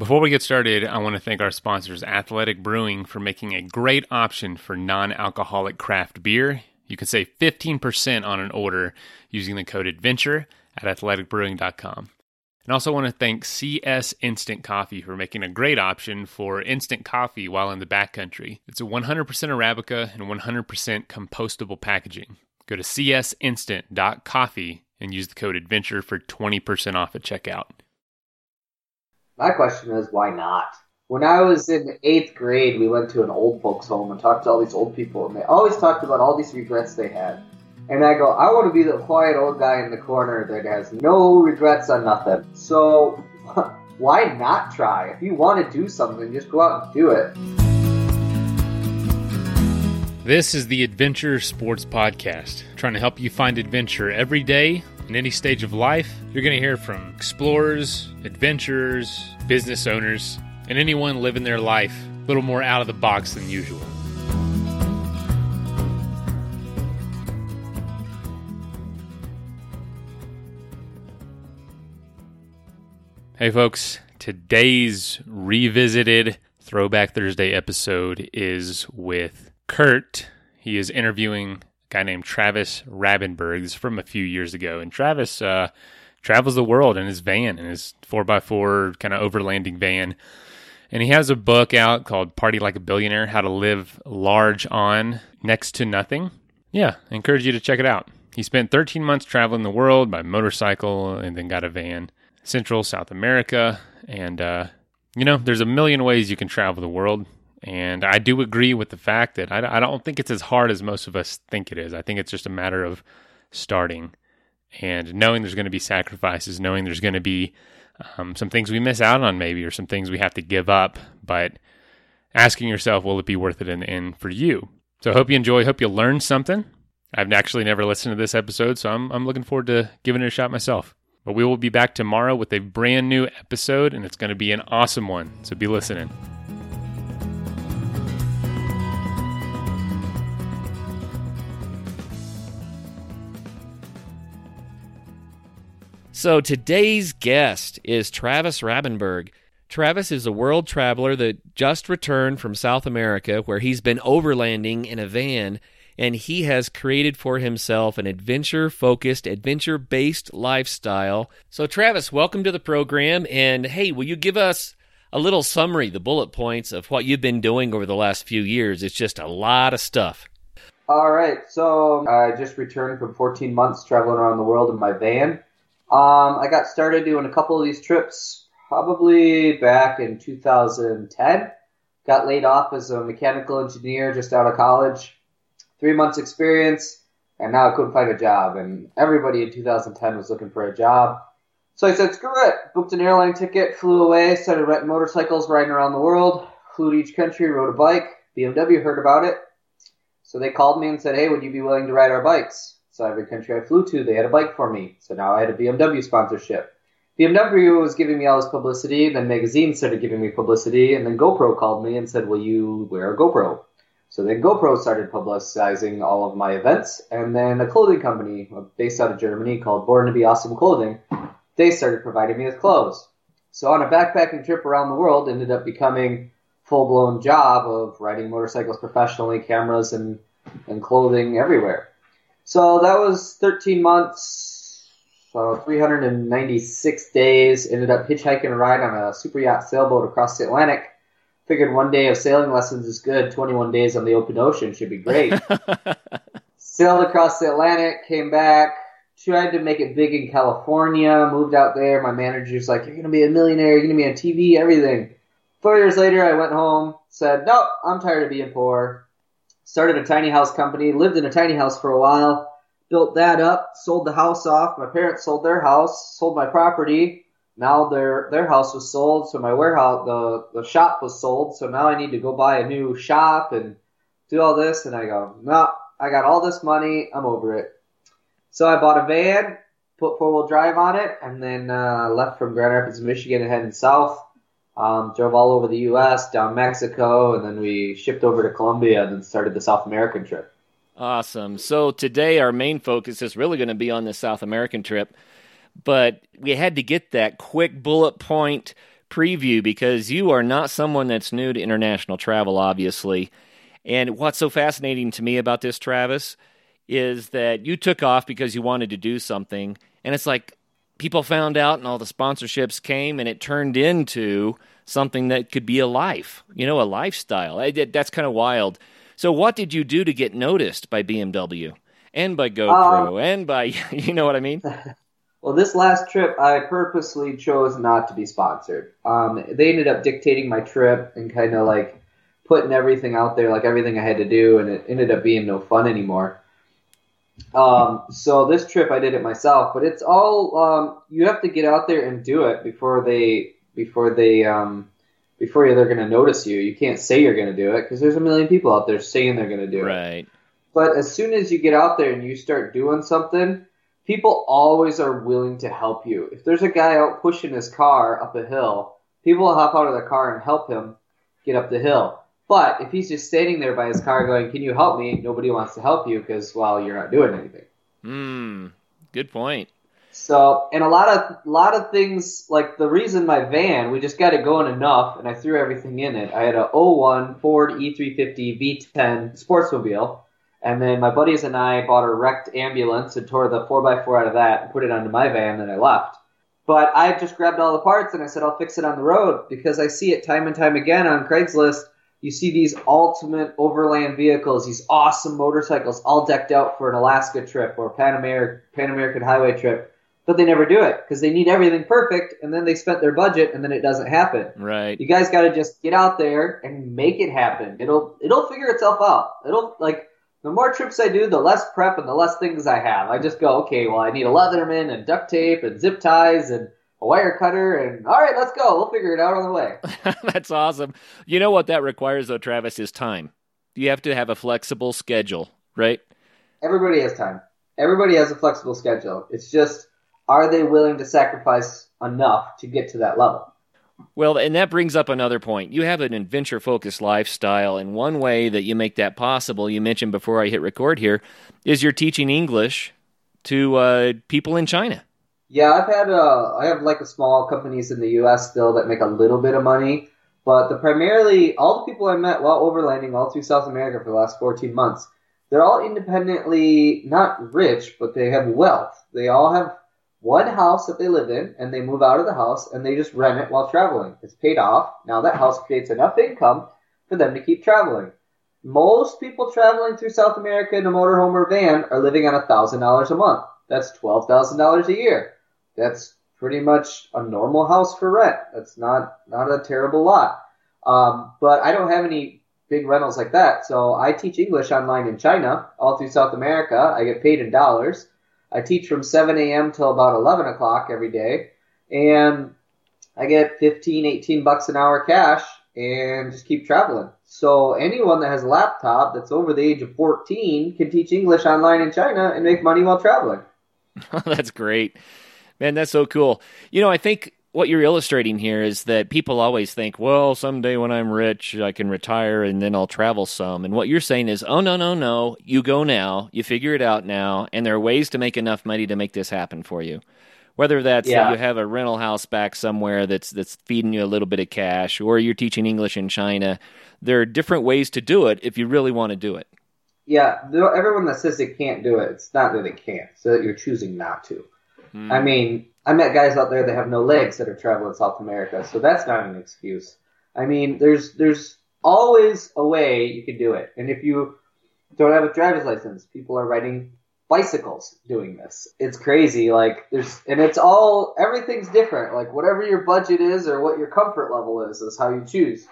Before we get started, I want to thank our sponsors, Athletic Brewing, for making a great option for non alcoholic craft beer. You can save 15% on an order using the code ADVENTURE at athleticbrewing.com. And also want to thank CS Instant Coffee for making a great option for instant coffee while in the backcountry. It's a 100% Arabica and 100% compostable packaging. Go to csinstant.coffee and use the code ADVENTURE for 20% off at checkout. My question is, why not? When I was in eighth grade, we went to an old folks' home and talked to all these old people, and they always talked about all these regrets they had. And I go, I want to be the quiet old guy in the corner that has no regrets on nothing. So, why not try? If you want to do something, just go out and do it. This is the Adventure Sports Podcast, trying to help you find adventure every day in any stage of life. You're going to hear from explorers, adventurers, business owners, and anyone living their life a little more out of the box than usual. Hey, folks, today's revisited Throwback Thursday episode is with Kurt. He is interviewing guy named Travis Rabenberg. This is from a few years ago. And Travis uh, travels the world in his van, in his 4x4 kind of overlanding van. And he has a book out called Party Like a Billionaire How to Live Large on Next to Nothing. Yeah, I encourage you to check it out. He spent 13 months traveling the world by motorcycle and then got a van. Central South America. And, uh, you know, there's a million ways you can travel the world. And I do agree with the fact that I, I don't think it's as hard as most of us think it is. I think it's just a matter of starting and knowing there's going to be sacrifices, knowing there's going to be um, some things we miss out on, maybe, or some things we have to give up, but asking yourself, will it be worth it in the end for you? So I hope you enjoy. Hope you learn something. I've actually never listened to this episode, so I'm, I'm looking forward to giving it a shot myself. But we will be back tomorrow with a brand new episode, and it's going to be an awesome one. So be listening. So today's guest is Travis Rabenberg. Travis is a world traveler that just returned from South America, where he's been overlanding in a van, and he has created for himself an adventure focused, adventure based lifestyle. So, Travis, welcome to the program. And hey, will you give us a little summary, the bullet points of what you've been doing over the last few years? It's just a lot of stuff. All right, so I just returned from 14 months traveling around the world in my van. Um, I got started doing a couple of these trips probably back in 2010. Got laid off as a mechanical engineer just out of college. Three months experience, and now I couldn't find a job. And everybody in 2010 was looking for a job. So I said, screw it. Booked an airline ticket, flew away, started renting motorcycles, riding around the world, flew to each country, rode a bike. BMW heard about it. So they called me and said, hey, would you be willing to ride our bikes? So every country I flew to, they had a bike for me. So now I had a BMW sponsorship. BMW was giving me all this publicity, then magazines started giving me publicity, and then GoPro called me and said, Will you wear a GoPro? So then GoPro started publicizing all of my events, and then a clothing company based out of Germany called Born to Be Awesome Clothing, they started providing me with clothes. So on a backpacking trip around the world, ended up becoming full blown job of riding motorcycles professionally, cameras and and clothing everywhere. So that was 13 months, so 396 days. Ended up hitchhiking a ride on a super yacht sailboat across the Atlantic. Figured one day of sailing lessons is good. 21 days on the open ocean should be great. Sailed across the Atlantic, came back, tried to make it big in California, moved out there. My manager's like, You're going to be a millionaire, you're going to be on TV, everything. Four years later, I went home, said, Nope, I'm tired of being poor started a tiny house company, lived in a tiny house for a while, built that up, sold the house off. My parents sold their house, sold my property. Now their their house was sold, so my warehouse the the shop was sold. So now I need to go buy a new shop and do all this. And I go, no, I got all this money, I'm over it. So I bought a van, put four wheel drive on it, and then uh, left from Grand Rapids, Michigan, and heading south. Um, drove all over the U.S., down Mexico, and then we shipped over to Colombia and then started the South American trip. Awesome. So today our main focus is really going to be on the South American trip, but we had to get that quick bullet point, preview because you are not someone that's new to international travel, obviously. And what's so fascinating to me about this, Travis, is that you took off because you wanted to do something. And it's like people found out and all the sponsorships came and it turned into something that could be a life, you know, a lifestyle. That's kind of wild. So, what did you do to get noticed by BMW and by GoPro um, and by, you know what I mean? Well, this last trip, I purposely chose not to be sponsored. Um, they ended up dictating my trip and kind of like putting everything out there, like everything I had to do, and it ended up being no fun anymore. Um, so this trip I did it myself, but it's all um, you have to get out there and do it before they before they um, before they're going to notice you. You can't say you're going to do it because there's a million people out there saying they're going to do right. it. Right. But as soon as you get out there and you start doing something, people always are willing to help you. If there's a guy out pushing his car up a hill, people will hop out of their car and help him get up the hill. But if he's just standing there by his car going, "Can you help me?" Nobody wants to help you because well, you're not doing anything. Hmm. Good point. So, and a lot of a lot of things like the reason my van, we just got it going enough, and I threw everything in it. I had a 01 Ford E350 V10 Sportsmobile, and then my buddies and I bought a wrecked ambulance and tore the 4x4 out of that and put it onto my van, and I left. But I just grabbed all the parts and I said I'll fix it on the road because I see it time and time again on Craigslist you see these ultimate overland vehicles, these awesome motorcycles, all decked out for an Alaska trip or Pan, Amer- Pan American Highway trip, but they never do it because they need everything perfect, and then they spent their budget, and then it doesn't happen. Right. You guys got to just get out there and make it happen. It'll it'll figure itself out. It'll like the more trips I do, the less prep and the less things I have. I just go, okay, well, I need a Leatherman and duct tape and zip ties and a wire cutter, and all right, let's go. We'll figure it out on the way. That's awesome. You know what that requires, though, Travis, is time. You have to have a flexible schedule, right? Everybody has time. Everybody has a flexible schedule. It's just, are they willing to sacrifice enough to get to that level? Well, and that brings up another point. You have an adventure focused lifestyle, and one way that you make that possible, you mentioned before I hit record here, is you're teaching English to uh, people in China. Yeah, I've had uh, I have like a small companies in the U.S. still that make a little bit of money, but the primarily all the people I met while overlanding all through South America for the last 14 months, they're all independently not rich, but they have wealth. They all have one house that they live in, and they move out of the house and they just rent it while traveling. It's paid off. Now that house creates enough income for them to keep traveling. Most people traveling through South America in a motorhome or van are living on $1,000 a month. That's $12,000 a year that's pretty much a normal house for rent. That's not not a terrible lot. Um, but I don't have any big rentals like that. So I teach English online in China, all through South America. I get paid in dollars. I teach from 7 a.m. till about 11 o'clock every day, and I get 15, 18 bucks an hour cash, and just keep traveling. So anyone that has a laptop that's over the age of 14 can teach English online in China and make money while traveling. that's great. Man, that's so cool. You know, I think what you're illustrating here is that people always think, well, someday when I'm rich, I can retire and then I'll travel some. And what you're saying is, oh, no, no, no. You go now, you figure it out now, and there are ways to make enough money to make this happen for you. Whether that's yeah. that you have a rental house back somewhere that's that's feeding you a little bit of cash, or you're teaching English in China, there are different ways to do it if you really want to do it. Yeah, everyone that says they can't do it, it's not that they can't, so that you're choosing not to. Mm. I mean, I met guys out there that have no legs that have traveled in South America, so that's not an excuse. I mean, there's there's always a way you can do it, and if you don't have a driver's license, people are riding bicycles doing this. It's crazy. Like there's and it's all everything's different. Like whatever your budget is or what your comfort level is is how you choose.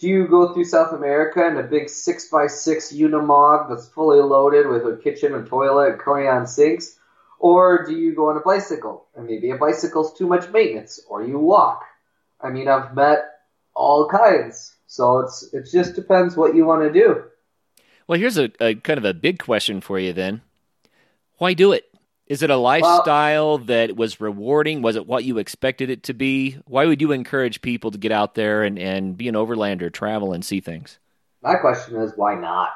Do you go through South America in a big six by six Unimog that's fully loaded with a kitchen and toilet and Corian sinks? Or do you go on a bicycle? And maybe a bicycle's too much maintenance, or you walk. I mean, I've met all kinds. So it's it just depends what you want to do. Well, here's a, a kind of a big question for you then. Why do it? Is it a lifestyle well, that was rewarding? Was it what you expected it to be? Why would you encourage people to get out there and, and be an overlander, travel and see things? My question is why not?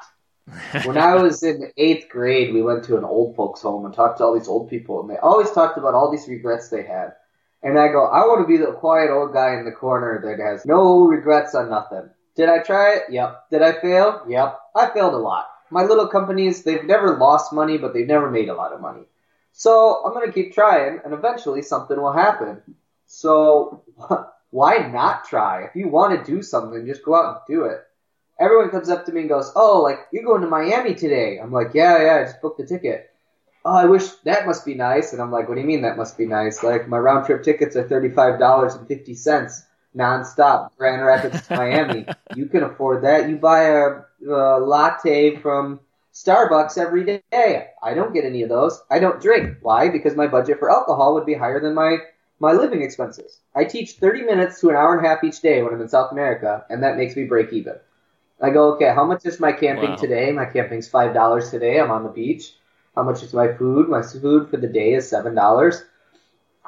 when I was in eighth grade, we went to an old folks home and talked to all these old people, and they always talked about all these regrets they had. And I go, I want to be the quiet old guy in the corner that has no regrets on nothing. Did I try it? Yep. Did I fail? Yep. I failed a lot. My little companies, they've never lost money, but they've never made a lot of money. So I'm going to keep trying, and eventually something will happen. So why not try? If you want to do something, just go out and do it. Everyone comes up to me and goes, "Oh, like you're going to Miami today?" I'm like, "Yeah, yeah, I just booked the ticket." Oh, I wish that must be nice. And I'm like, "What do you mean that must be nice?" Like my round trip tickets are thirty five dollars and fifty cents nonstop, Grand Rapids to Miami. You can afford that. You buy a, a latte from Starbucks every day. I don't get any of those. I don't drink. Why? Because my budget for alcohol would be higher than my my living expenses. I teach 30 minutes to an hour and a half each day when I'm in South America, and that makes me break even. I go, okay, how much is my camping Wow. today? My camping's five dollars today. I'm on the beach. How much is my food? My food for the day is seven dollars.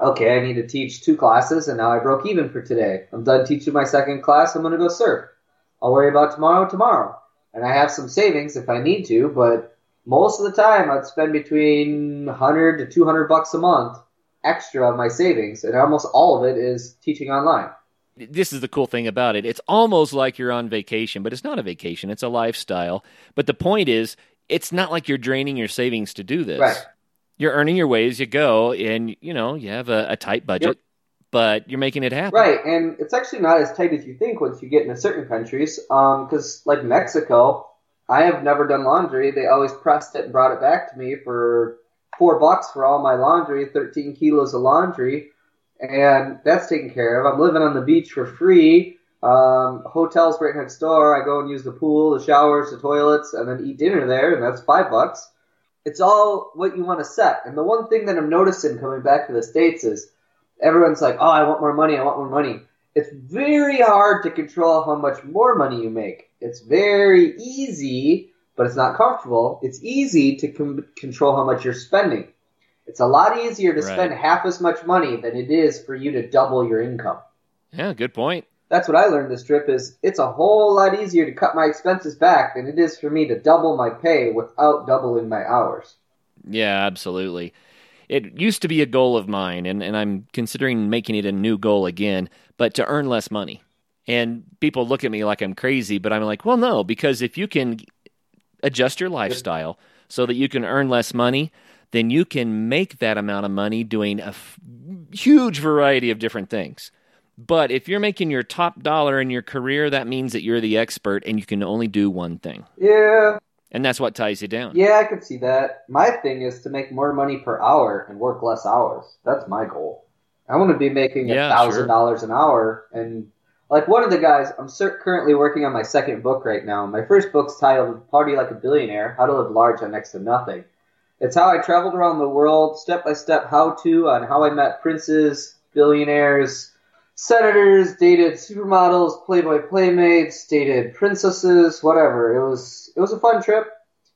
Okay, I need to teach two classes, and now I broke even for today. I'm done teaching my second class. I'm gonna go surf. I'll worry about tomorrow tomorrow. And I have some savings if I need to, but most of the time I'd spend between 100 to 200 bucks a month extra of my savings, and almost all of it is teaching online. This is the cool thing about it. It's almost like you're on vacation, but it's not a vacation, it's a lifestyle. But the point is, it's not like you're draining your savings to do this. Right. You're earning your way as you go, and you know, you have a, a tight budget, Yep. but you're making it happen. Right, and it's actually not as tight as you think once you get into certain countries. Um, because, like Mexico, I have never done laundry. They always pressed it and brought it back to me for four bucks for all my laundry, 13 kilos of laundry, and that's taken care of. I'm living on the beach for free. Um, hotels right next door. I go and use the pool, the showers, the toilets, and then eat dinner there, and that's five bucks. It's all what you want to set. And the one thing that I'm noticing coming back to the States is everyone's like, oh, I want more money, I want more money. It's very hard to control how much more money you make. It's very easy, but it's not comfortable. It's easy to com- control how much you're spending. It's a lot easier to Right. spend half as much money than it is for you to double your income. Yeah, good point. That's what I learned this trip is it's a whole lot easier to cut my expenses back than it is for me to double my pay without doubling my hours. Yeah, absolutely. It used to be a goal of mine, and, and I'm considering making it a new goal again, but to earn less money. And people look at me like I'm crazy, but I'm like, well, no, because if you can adjust your lifestyle so that you can earn less money, then you can make that amount of money doing a f- huge variety of different things. But if you're making your top dollar in your career, that means that you're the expert and you can only do one thing. Yeah, And that's what ties you down. yeah, I could see that. My thing is to make more money per hour and work less hours. That's my goal. I want to be making a thousand dollars an hour, and like one of the guys, I'm currently working on my second book right now. My first book's titled "Party Like a Billionaire: How to Live Large on Next to Nothing." It's how I traveled around the world, step by step, how to on how I met princes, billionaires, senators, dated supermodels, Playboy playmates, dated princesses, whatever. It was it was a fun trip,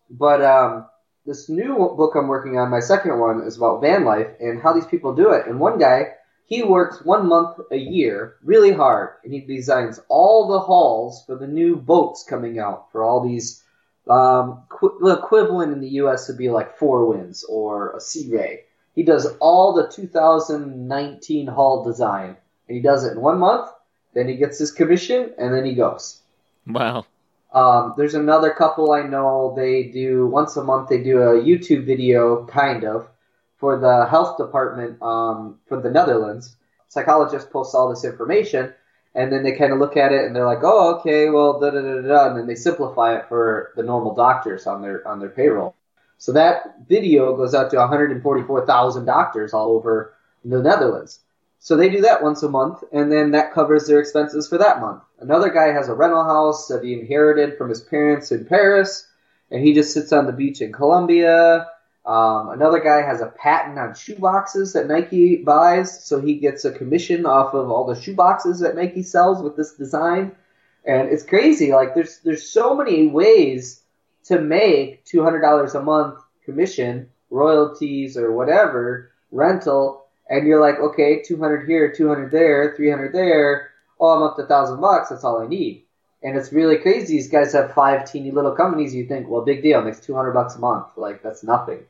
but um, this new book I'm working on, my second one, is about van life and how these people do it. And one guy, he works one month a year really hard, and he designs all the hulls for the new boats coming out for all these. Um, qu- the equivalent in the U.S. would be like Four Winns or a Sea Ray. He does all the 2019 hull design, and he does it in one month. Then he gets his commission, and then he goes. Wow. Um, there's another couple I know. They do once a month. They do a YouTube video, kind of, for the health department um, for the Netherlands. Psychologist posts all this information, and then they kind of look at it and they're like, "Oh, okay, well, da da da da,", da," and then they simplify it for the normal doctors on their on their payroll. So that video goes out to 144,000 doctors all over the Netherlands. So they do that once a month, and then that covers their expenses for that month. Another guy has a rental house that he inherited from his parents in Paris, and he just sits on the beach in Colombia. Um, another guy has a patent on shoeboxes that Nike buys, so he gets a commission off of all the shoeboxes that Nike sells with this design. And it's crazy. Like there's there's so many ways to make two hundred dollars a month commission, royalties or whatever, rental, and you're like, okay, two hundred here, two hundred there, three hundred there. Oh, I'm up to thousand bucks. That's all I need. And it's really crazy. These guys have five teeny little companies. You think, well, big deal, makes two hundred bucks a month. Like that's nothing.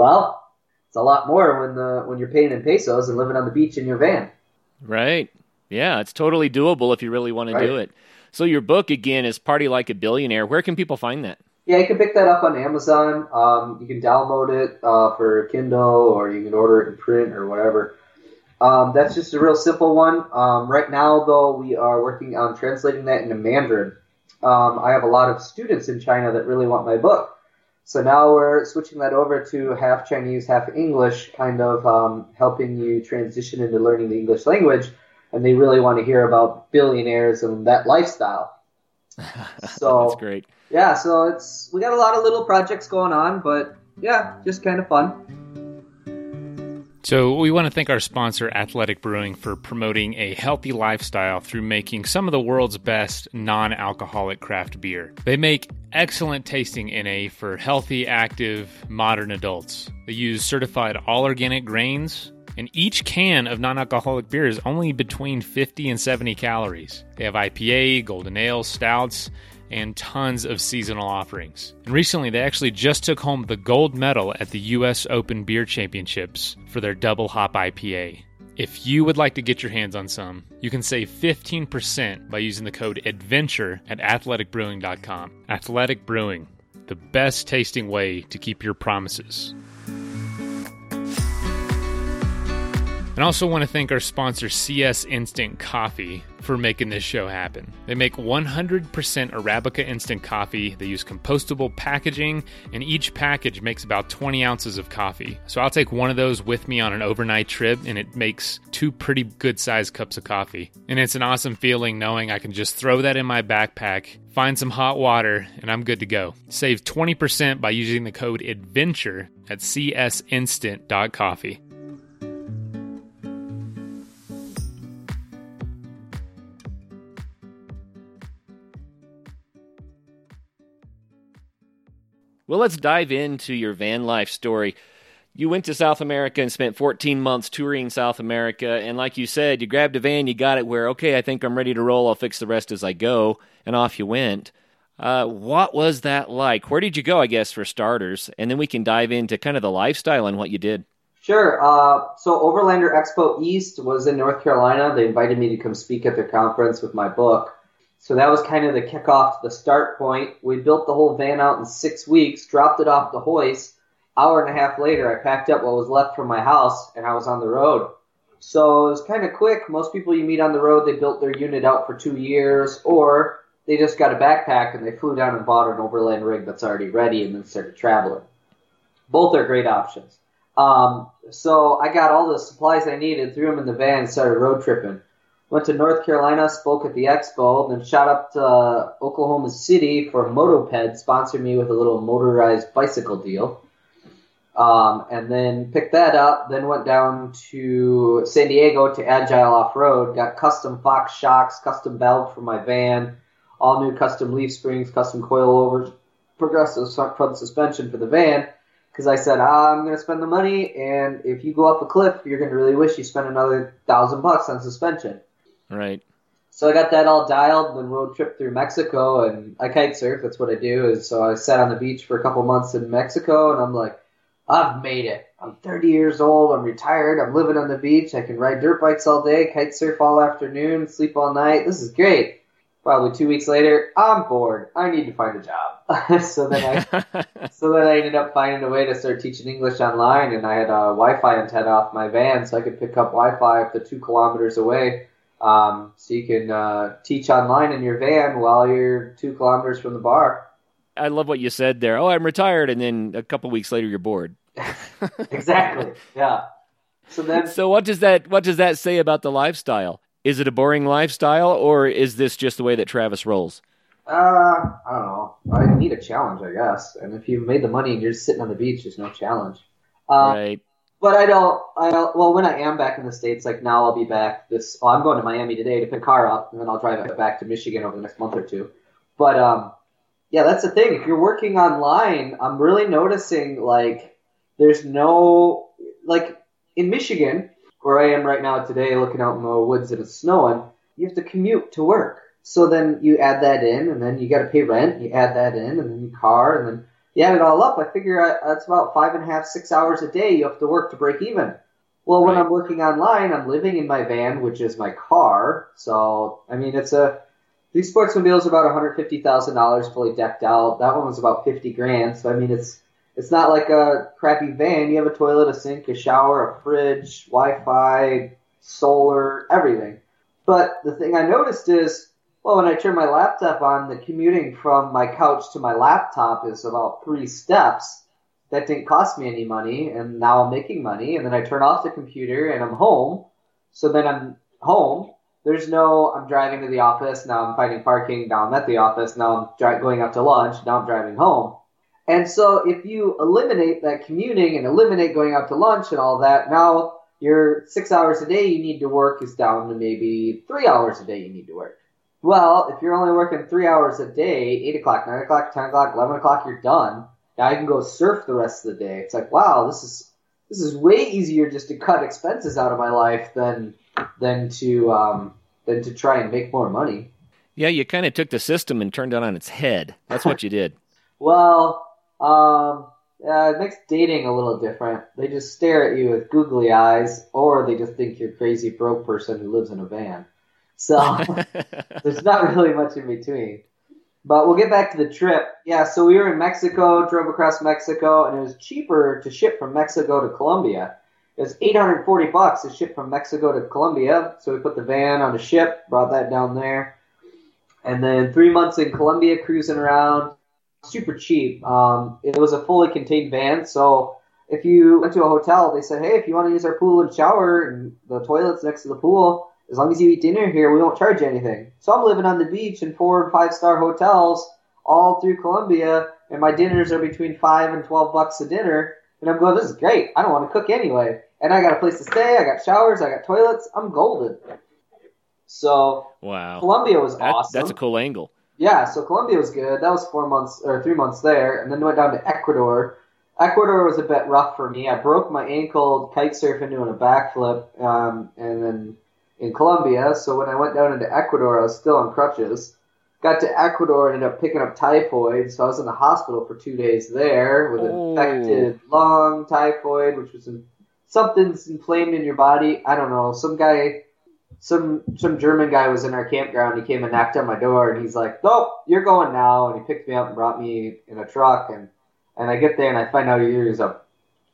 Well, it's a lot more when the when you're paying in pesos and living on the beach in your van. Right. Yeah, it's totally doable if you really want Right. to do it. So your book again is Party Like a Billionaire. Where can people find that? Yeah, you can pick that up on Amazon. Um, you can download it uh, for Kindle, or you can order it in print or whatever. Um, that's just a real simple one. Um, right now, though, we are working on translating that into Mandarin. Um, I have a lot of students in China that really want my book. So now we're switching that over to half Chinese, half English, kind of um, helping you transition into learning the English language. And they really want to hear about billionaires and that lifestyle. So That's great. yeah, so it's we got a lot of little projects going on, but yeah, just kind of fun. So, we want to thank our sponsor, Athletic Brewing, for promoting a healthy lifestyle through making some of the world's best non alcoholic craft beer. They make excellent tasting NA for healthy, active, modern adults. They use certified all organic grains, and each can of non alcoholic beer is only between 50 and 70 calories. They have IPA, golden ale, stouts, and tons of seasonal offerings. And recently, they actually just took home the gold medal at the U.S. Open Beer Championships for their double hop IPA. If you would like to get your hands on some, you can save 15% by using the code ADVENTURE at athleticbrewing.com. Athletic Brewing, the best tasting way to keep your promises. And I also want to thank our sponsor, CS Instant Coffee, for making this show happen. They make 100% Arabica instant coffee. They use compostable packaging, and each package makes about 20 ounces of coffee. So I'll take one of those with me on an overnight trip, and it makes two pretty good sized cups of coffee. And it's an awesome feeling knowing I can just throw that in my backpack, find some hot water, and I'm good to go. Save 20% by using the code ADVENTURE at csinstant.coffee. Well, let's dive into your van life story. You went to South America and spent 14 months touring South America. And like you said, you grabbed a van, you got it where, okay, I think I'm ready to roll. I'll fix the rest as I go. And off you went. Uh, what was that like? Where did you go, I guess, for starters? And then we can dive into kind of the lifestyle and what you did. Sure. Uh, so Overlander Expo East was in North Carolina. They invited me to come speak at their conference with my book. So that was kind of the kickoff, to the start point. We built the whole van out in six weeks, dropped it off the hoist. Hour and a half later, I packed up what was left from my house, and I was on the road. So it was kind of quick. Most people you meet on the road, they built their unit out for two years, or they just got a backpack and they flew down and bought an overland rig that's already ready and then started traveling. Both are great options. Um, so I got all the supplies I needed, threw them in the van, and started road tripping. Went to North Carolina, spoke at the expo, then shot up to uh, Oklahoma City for Motoped, sponsored me with a little motorized bicycle deal. Um, and then picked that up, then went down to San Diego to Agile Off Road, got custom Fox shocks, custom valve for my van, all new custom leaf springs, custom coilovers, progressive front front suspension for the van. Because I said, ah, I'm going to spend the money, and if you go up a cliff, you're going to really wish you spent another thousand bucks on suspension. Right. So I got that all dialed, then road trip through Mexico, and I kite surf. That's what I do. Is so I sat on the beach for a couple months in Mexico, and I'm like, I've made it. I'm 30 years old. I'm retired. I'm living on the beach. I can ride dirt bikes all day, kite surf all afternoon, sleep all night. This is great. Probably two weeks later, I'm bored. I need to find a job. so then I so then I ended up finding a way to start teaching English online, and I had a Wi-Fi antenna off my van, so I could pick up Wi-Fi up to two kilometers away. Um, so you can uh, teach online in your van while you're two kilometers from the bar. I love what you said there. Oh, I'm retired. And then a couple weeks later, you're bored. exactly. Yeah. So then, So what does that what does that say about the lifestyle? Is it a boring lifestyle, or is this just the way that Travis rolls? uh, I don't know. I need a challenge, I guess. And if you've made the money and you're just sitting on the beach, there's no challenge. Uh, right. But I don't. I don't, well, when I am back in the states, like now, I'll be back. This. I'm going to Miami today to pick car up, and then I'll drive it back to Michigan over the next month or two. But um, yeah, that's the thing. If you're working online, I'm really noticing like there's no like in Michigan where I am right now today, looking out in the woods and it's snowing. You have to commute to work. So then you add that in, and then you got to pay rent. You add that in, and then your car, and then you add it all up, I figure that's about five and a half, six hours a day you have to work to break even. Well, when Right. I'm working online, I'm living in my van, which is my car. So, I mean, it's a these sportsmobiles are about one hundred fifty thousand dollars fully decked out. That one was about fifty grand. So, I mean, it's it's not like a crappy van. You have a toilet, a sink, a shower, a fridge, Wi-Fi, solar, everything. But the thing I noticed is, well, when I turn my laptop on, the commuting from my couch to my laptop is about three steps. That didn't cost me any money, and now I'm making money. And then I turn off the computer, and I'm home. So then I'm home. There's no, I'm driving to the office. Now I'm finding parking. Now I'm at the office. Now I'm dri- going out to lunch. Now I'm driving home. And so if you eliminate that commuting and eliminate going out to lunch and all that, now your six hours a day you need to work is down to maybe three hours a day you need to work. Well, if you're only working three hours a day, 8 o'clock, 9 o'clock, 10 o'clock, 11 o'clock, you're done. Now you can go surf the rest of the day. It's like, wow, this is this is way easier just to cut expenses out of my life than than to um, than to try and make more money. Yeah, you kind of took the system and turned it on its head. That's what you did. Well, um, yeah, it makes dating a little different. They just stare at you with googly eyes, or they just think you're a crazy broke person who lives in a van. So there's not really much in between. But we'll get back to the trip. Yeah, so we were in Mexico, drove across Mexico, and it was cheaper to ship from Mexico to Colombia. It was 840 bucks to ship from Mexico to Colombia. So we put the van on a ship, brought that down there, and then three months in Colombia, cruising around, super cheap. Um, it was a fully contained van, so if you went to a hotel, they said, hey, if you want to use our pool and shower and the toilets next to the pool, as long as you eat dinner here, we won't charge you anything. So I'm living on the beach in four and five star hotels all through Colombia, and my dinners are between five and twelve bucks a dinner. And I'm going, this is great. I don't want to cook anyway. And I got a place to stay. I got showers. I got toilets. I'm golden. So wow. Colombia was That- awesome. That's a cool angle. Yeah, so Colombia was good. That was four months or three months there, and then went down to Ecuador. Ecuador was a bit rough for me. I broke my ankle kite surfing doing a backflip, um, and then in Colombia. So when I went down into Ecuador, I was still on crutches. Got to Ecuador, and ended up picking up typhoid, so I was in the hospital for two days there with Oh. infected lung, typhoid, which was in, something's inflamed in your body. I don't know. Some guy some some German guy was in our campground. He came and knocked on my door, and he's like, "Nope, you're going now." And he picked me up and brought me in a truck, and and I get there and I find out he's a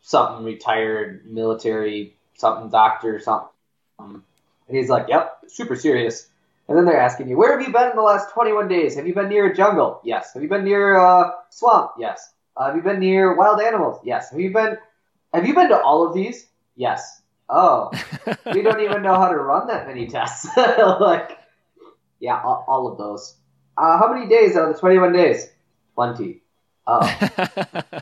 something retired military something doctor something. And he's like, "Yep, super serious." And then they're asking you, "Where have you been in the last 21 days? Have you been near a jungle? Yes. Have you been near a swamp? Yes. Uh, have you been near wild animals? Yes. Have you been Have you been to all of these? Yes. Oh, we don't even know how to run that many tests. like, yeah, all, all of those. Uh, how many days out of the 21 days? Plenty. Oh.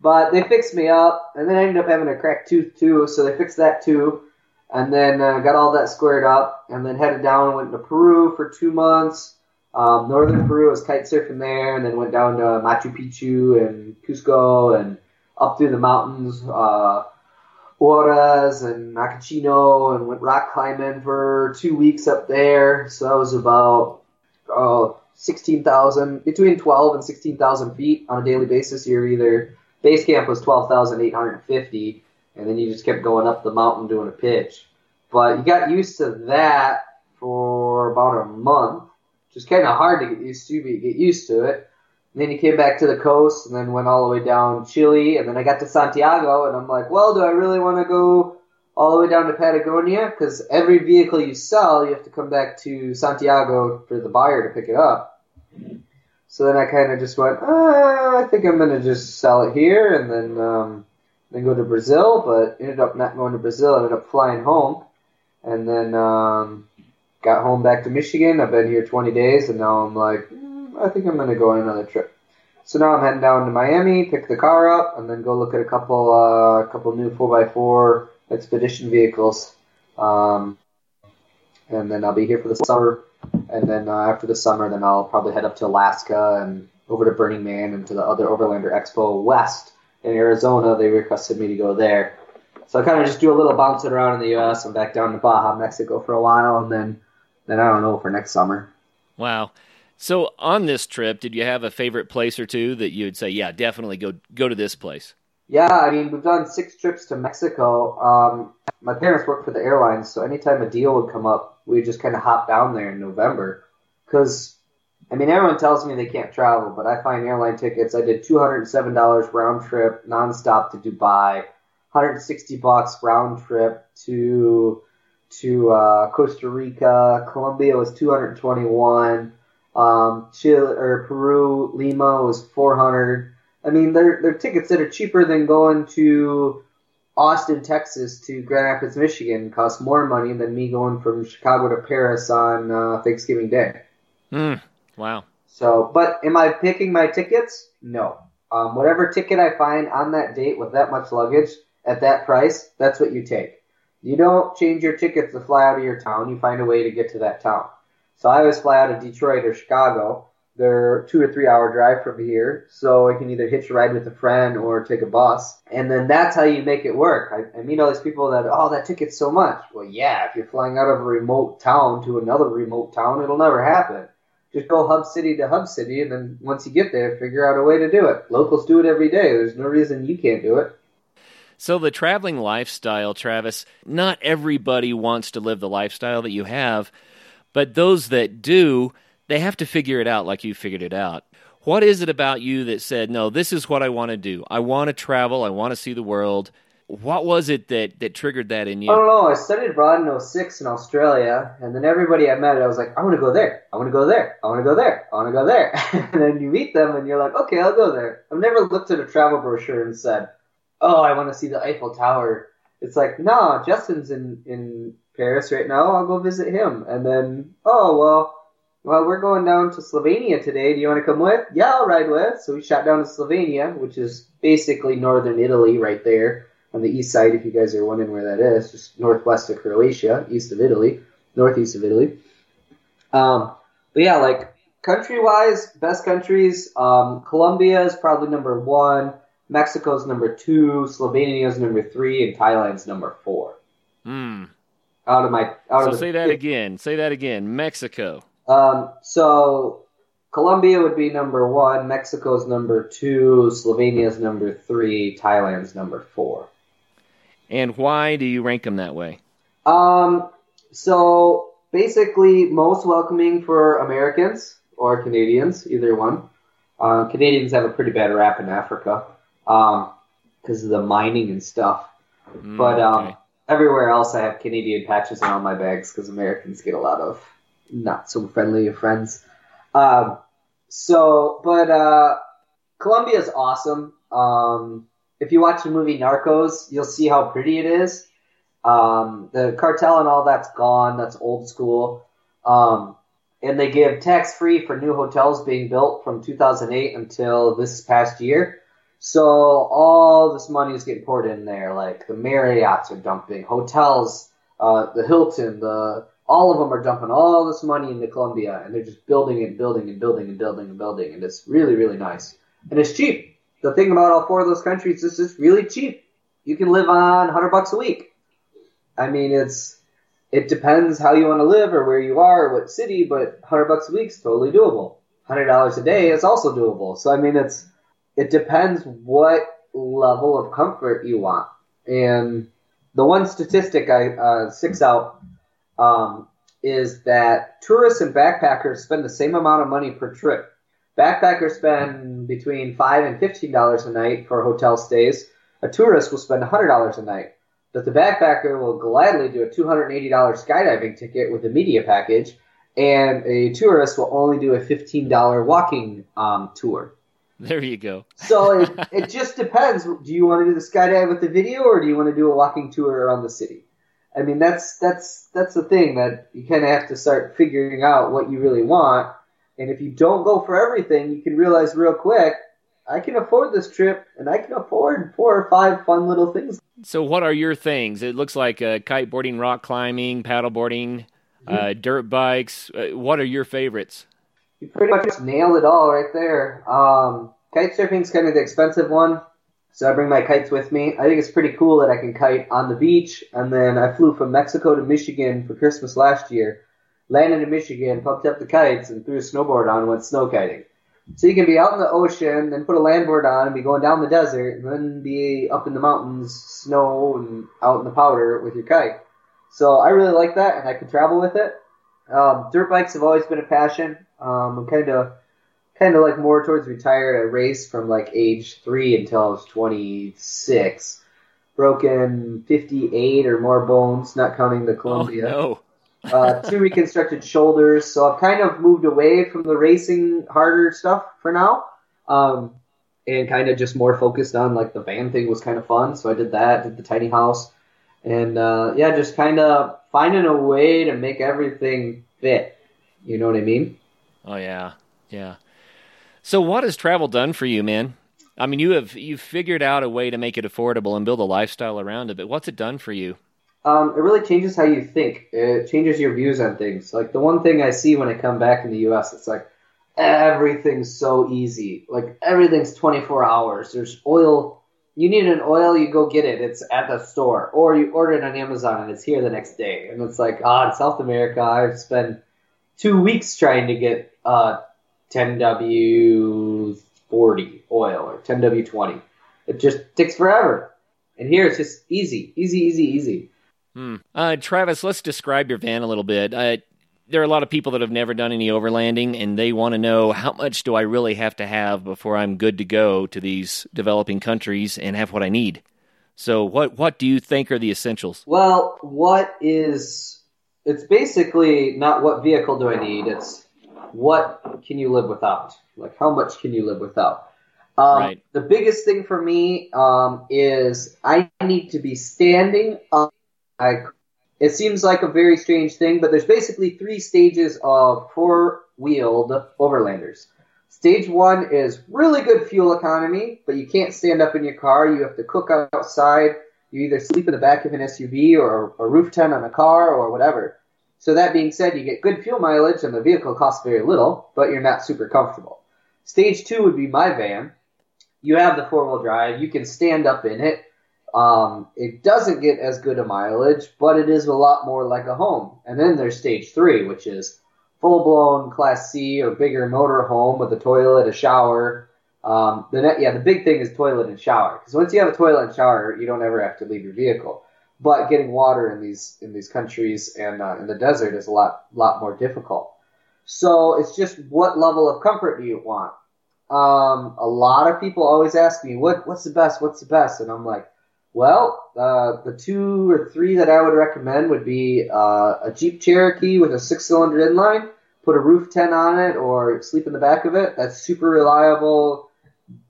but they fixed me up, and then I ended up having a cracked tooth too, so they fixed that too. And then uh, got all that squared up, and then headed down and went to Peru for two months. Um, northern Peru, was kite surfing there, and then went down to Machu Picchu and Cusco, and up through the mountains. Uh, Huaraz and Macachino and went rock climbing for two weeks up there. So that was about oh, 16,000, between 12 and 16,000 feet on a daily basis. You're either, base camp was 12,850, and then you just kept going up the mountain doing a pitch. But you got used to that for about a month, is kind of hard to get used to, but you get used to it. And then he came back to the coast and then went all the way down Chile. And then I got to Santiago and I'm like, well, do I really want to go all the way down to Patagonia? Because every vehicle you sell, you have to come back to Santiago for the buyer to pick it up. So then I kind of just went, uh, I think I'm to just sell it here and then, um, then go to Brazil. But ended up not going to Brazil. ended up flying home. And then, um, got home back to Michigan. I've been here 20 days and now I'm like, I think I'm going to go on another trip. So now I'm heading down to Miami, pick the car up, and then go look at a couple, uh, couple new 4x4 expedition vehicles. Um, and then I'll be here for the summer. And then uh, after the summer, then I'll probably head up to Alaska and over to Burning Man and to the other Overlander Expo West in Arizona. They requested me to go there. So I kind of just do a little bouncing around in the U.S. and back down to Baja, Mexico for a while, and then, then I don't know for next summer. wow. So on this trip, did you have a favorite place or two that you would say, yeah, definitely go go to this place? Yeah, I mean, we've done six trips to Mexico. Um, my parents work for the airlines, so anytime a deal would come up, we would just kind of hop down there in November. Because, I mean, everyone tells me they can't travel, but I find airline tickets. I did $207 round trip, nonstop to Dubai, 160 bucks round trip to to uh, Costa Rica. Colombia was 221. Um, Chile or Peru, Lima was 400. I mean, they're they're tickets that are cheaper than going to Austin, Texas to Grand Rapids, Michigan. Cost more money than me going from Chicago to Paris on uh, Thanksgiving Day. Mm, wow. So, but am I picking my tickets? No. Um, whatever ticket I find on that date with that much luggage at that price, that's what you take. You don't change your tickets to fly out of your town. You find a way to get to that town. So I always fly out of Detroit or Chicago. They're two or three hour drive from here, so I can either hitch a ride with a friend or take a bus. And then that's how you make it work. I, I meet all these people that, oh, that ticket's so much. Well, yeah, if you're flying out of a remote town to another remote town, it'll never happen. Just go hub city to hub city, and then once you get there, figure out a way to do it. Locals do it every day. There's no reason you can't do it. So, the traveling lifestyle, Travis, not everybody wants to live the lifestyle that you have, but those that do, they have to figure it out like you figured it out. What is it about you that said, no, this is what I want to do? I want to travel. I want to see the world. What was it that, that triggered that in you? I don't know. I studied abroad in 06 in Australia, and then everybody I met, I was like, I want to go there. I want to go there. I want to go there. I want to go there. and then you meet them, and you're like, okay, I'll go there. I've never looked at a travel brochure and said, oh, I want to see the Eiffel Tower. It's like, no, Justin's in, in Paris right now. I'll go visit him. And then, oh, well, well, we're going down to Slovenia today. Do you want to come with? Yeah, I'll ride with. So we shot down to Slovenia, which is basically northern Italy right there on the east side, if you guys are wondering where that is. Just northwest of Croatia, east of Italy, northeast of Italy. Um, but yeah, like country wise, best countries, um, Colombia is probably number one. Mexico's number two, Slovenia's number three, and Thailand's number four. Hmm. Out of my out So of the say that again. Say that again. Mexico. Um, so Colombia would be number one, Mexico's number two, Slovenia's number three, Thailand's number four. And why do you rank them that way? Um, so basically, most welcoming for Americans or Canadians, either one. Uh, Canadians have a pretty bad rap in Africa because of the mining and stuff. Mm, But um, okay. everywhere else, I have Canadian patches on all my bags because Americans get a lot of not so friendly friends. Um, so, but uh, Colombia is awesome. Um, if you watch the movie Narcos, you'll see how pretty it is. Um, the cartel and all that's gone. That's old school. Um, and they give tax free for new hotels being built from 2008 until this past year. So all this money is getting poured in there. Like the Marriotts are dumping, hotels, uh, the Hilton, the all of them are dumping all this money into Colombia, and they're just building and building and building and building and building, and it's really really nice, and it's cheap. The thing about all four of those countries is it's really cheap. You can live on 100 bucks a week. I mean, it's it depends how you want to live or where you are or what city, but 100 bucks a week is totally doable. $100 a day is also doable. So I mean, it's it depends what level of comfort you want. And the one statistic I uh, sticks out um, is that tourists and backpackers spend the same amount of money per trip. Backpackers spend between five and fifteen dollars a night for hotel stays. A tourist will spend hundred dollars a night, but the backpacker will gladly do a two hundred and eighty dollars skydiving ticket with a media package, and a tourist will only do a fifteen dollar walking um, tour. There you go. So it, it just depends. Do you want to do the skydive with the video, or do you want to do a walking tour around the city? I mean, that's that's that's the thing that you kind of have to start figuring out what you really want. And if you don't go for everything, you can realize real quick, I can afford this trip, and I can afford four or five fun little things. So, what are your things? It looks like uh, kiteboarding, rock climbing, paddleboarding, uh, dirt bikes. Uh, what are your favorites? You pretty much nailed it all right there. Um, kite surfing's kind of the expensive one, so I bring my kites with me. I think it's pretty cool that I can kite on the beach, and then I flew from Mexico to Michigan for Christmas last year, landed in Michigan, pumped up the kites, and threw a snowboard on and went snow kiting. So you can be out in the ocean, then put a landboard on, and be going down the desert, and then be up in the mountains, snow, and out in the powder with your kite. So I really like that, and I can travel with it. Um, dirt bikes have always been a passion. Um, I'm kind of, kind of like more towards retired. I raced from like age three until I was 26. Broken 58 or more bones, not counting the Colombia. Oh, no. Uh, two reconstructed shoulders. So I've kind of moved away from the racing harder stuff for now. Um, and kind of just more focused on like the van thing was kind of fun. So I did that, did the tiny house. And, uh, yeah, just kind of finding a way to make everything fit. You know what I mean? Oh yeah, yeah. So what has travel done for you, man? I mean, you have you've figured out a way to make it affordable and build a lifestyle around it. But what's it done for you? Um, it really changes how you think. It changes your views on things. Like the one thing I see when I come back in the U.S., it's like everything's so easy. Like everything's 24 hours. There's oil. You need an oil, you go get it. It's at the store, or you order it on Amazon and it's here the next day. And it's like, ah, in South America, I've spent two weeks trying to get uh, 10W40 oil or 10W20. It just takes forever. And here it's just easy, easy, easy, easy. Hmm. Uh, Travis, let's describe your van a little bit. Uh, there are a lot of people that have never done any overlanding, and they want to know how much do I really have to have before I'm good to go to these developing countries and have what I need. So, what what do you think are the essentials? Well, what is it's basically not what vehicle do I need. It's what can you live without? Like how much can you live without? Um, Right. The biggest thing for me um, is I need to be standing up. I, it seems like a very strange thing, but there's basically three stages of four-wheeled overlanders. Stage one is really good fuel economy, but you can't stand up in your car. You have to cook outside. You either sleep in the back of an SUV or a roof tent on a car or whatever. So that being said, you get good fuel mileage and the vehicle costs very little, but you're not super comfortable. Stage two would be my van. You have the four wheel drive. You can stand up in it. Um, it doesn't get as good a mileage, but it is a lot more like a home. And then there's stage three, which is full blown Class C or bigger motor home with a toilet, a shower. Um, the net, yeah, the big thing is toilet and shower. Because once you have a toilet and shower, you don't ever have to leave your vehicle. But getting water in these in these countries and uh, in the desert is a lot lot more difficult. So it's just what level of comfort do you want? Um, a lot of people always ask me, what what's the best? What's the best? And I'm like, well, uh, the two or three that I would recommend would be uh, a Jeep Cherokee with a six-cylinder inline. Put a roof tent on it or sleep in the back of it. That's super reliable,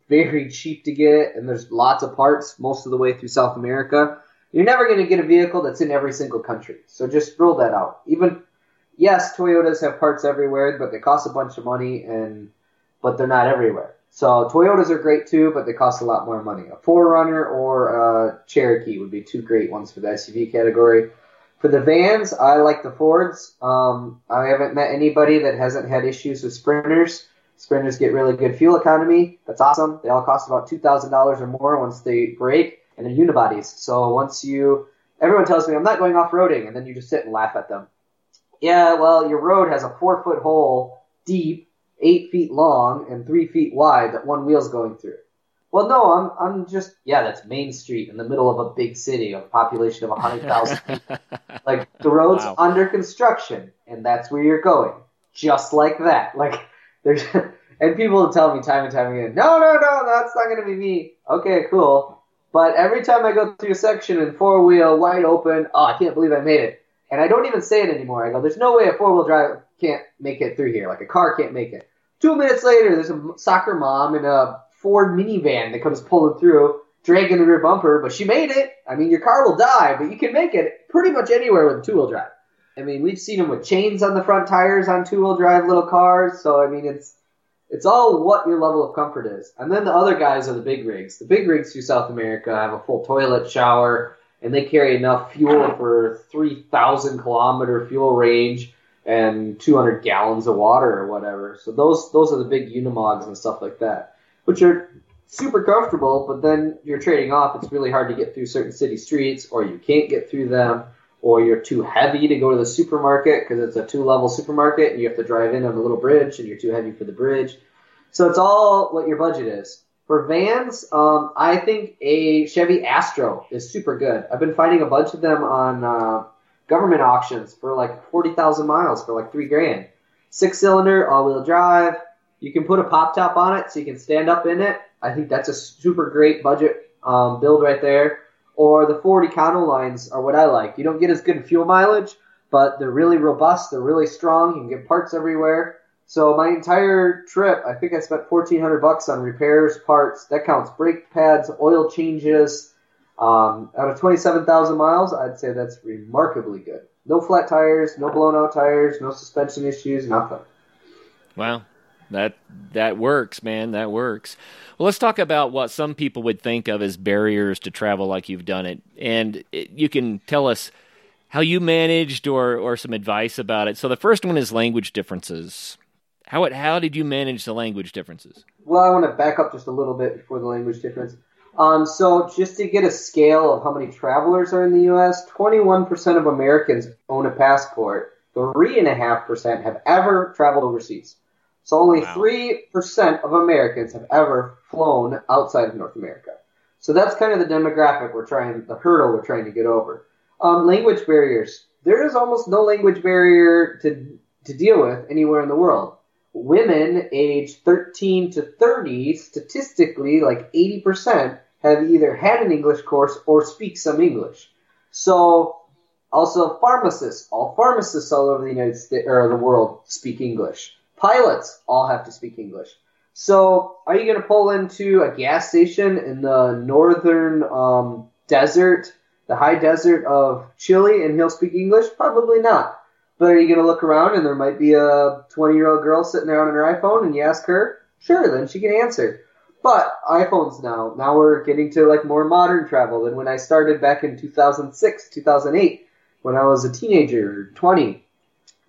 very cheap to get, and there's lots of parts most of the way through South America. You're never going to get a vehicle that's in every single country, so just rule that out. Even yes, Toyotas have parts everywhere, but they cost a bunch of money, and but they're not everywhere. So Toyotas are great too, but they cost a lot more money. A 4Runner or a Cherokee would be two great ones for the SUV category. For the vans, I like the Fords. Um, I haven't met anybody that hasn't had issues with Sprinters. Sprinters get really good fuel economy. That's awesome. They all cost about two thousand dollars or more once they break, and they're unibodies. So once you, everyone tells me I'm not going off roading, and then you just sit and laugh at them. Yeah, well, your road has a four foot hole deep, eight feet long, and three feet wide that one wheel's going through. Well, no, I'm I'm just yeah, that's Main Street in the middle of a big city of a population of hundred thousand people. Like the road's Wow. under construction, and that's where you're going, just like that. Like there's, and people will tell me time and time again, no, no, no, that's not going to be me. Okay, cool. But every time I go through a section in four wheel, wide open, oh, I can't believe I made it. And I don't even say it anymore. I go, there's no way a four wheel drive can't make it through here. Like a car can't make it. Two minutes later, there's a soccer mom in a Ford minivan that comes pulling through, dragging the rear bumper, but she made it. I mean, your car will die, but you can make it pretty much anywhere with two wheel drive. I mean, we've seen them with chains on the front tires on two wheel drive little cars. So I mean, it's it's all what your level of comfort is. And then the other guys are the big rigs. The big rigs through South America have a full toilet, shower, and they carry enough fuel for three thousand kilometer fuel range and 200 gallons of water or whatever. So those those are the big Unimogs and stuff like that, which are super comfortable. But then you're trading off. It's really hard to get through certain city streets, or you can't get through them, or you're too heavy to go to the supermarket because it's a two level supermarket and you have to drive in on a little bridge and you're too heavy for the bridge. So it's all what your budget is. For vans, um, I think a Chevy Astro is super good. I've been finding a bunch of them on uh, government auctions for like 40,000 miles for like three grand. Six cylinder, all wheel drive. You can put a pop top on it so you can stand up in it. I think that's a super great budget um, build right there. Or the Ford Econolines are what I like. You don't get as good fuel mileage, but they're really robust. They're really strong. You can get parts everywhere. So my entire trip, I think I spent fourteen hundred bucks on repairs, parts. That counts brake pads, oil changes. Um, out of twenty-seven thousand miles, I'd say that's remarkably good. No flat tires, no blown out tires, no suspension issues, nothing. Wow, that that works, man. That works. Well, let's talk about what some people would think of as barriers to travel, like you've done it, and it, you can tell us how you managed or or some advice about it. So the first one is language differences. How it, how did you manage the language differences? Well, I want to back up just a little bit before the language difference. Um, so just to get a scale of how many travelers are in the U.S., 21% of Americans own a passport. Three and a half percent have ever traveled overseas. So only 3% of Americans have ever flown outside of North America. So that's kind of the demographic we're trying, the hurdle we're trying to get over. Um, language barriers. There is almost no language barrier to to deal with anywhere in the world women aged 13 to 30, statistically, like 80%, have either had an English course or speak some English. So, also pharmacists, all pharmacists all over the United States or the world speak English. Pilots all have to speak English. So, are you going to pull into a gas station in the northern um, desert, the high desert of Chile, and he'll speak English? Probably not. But are you going to look around and there might be a 20 year old girl sitting there on her iPhone and you ask her? Sure, then she can answer. But iPhones now, now we're getting to like more modern travel than when I started back in 2006, 2008, when I was a teenager, 20.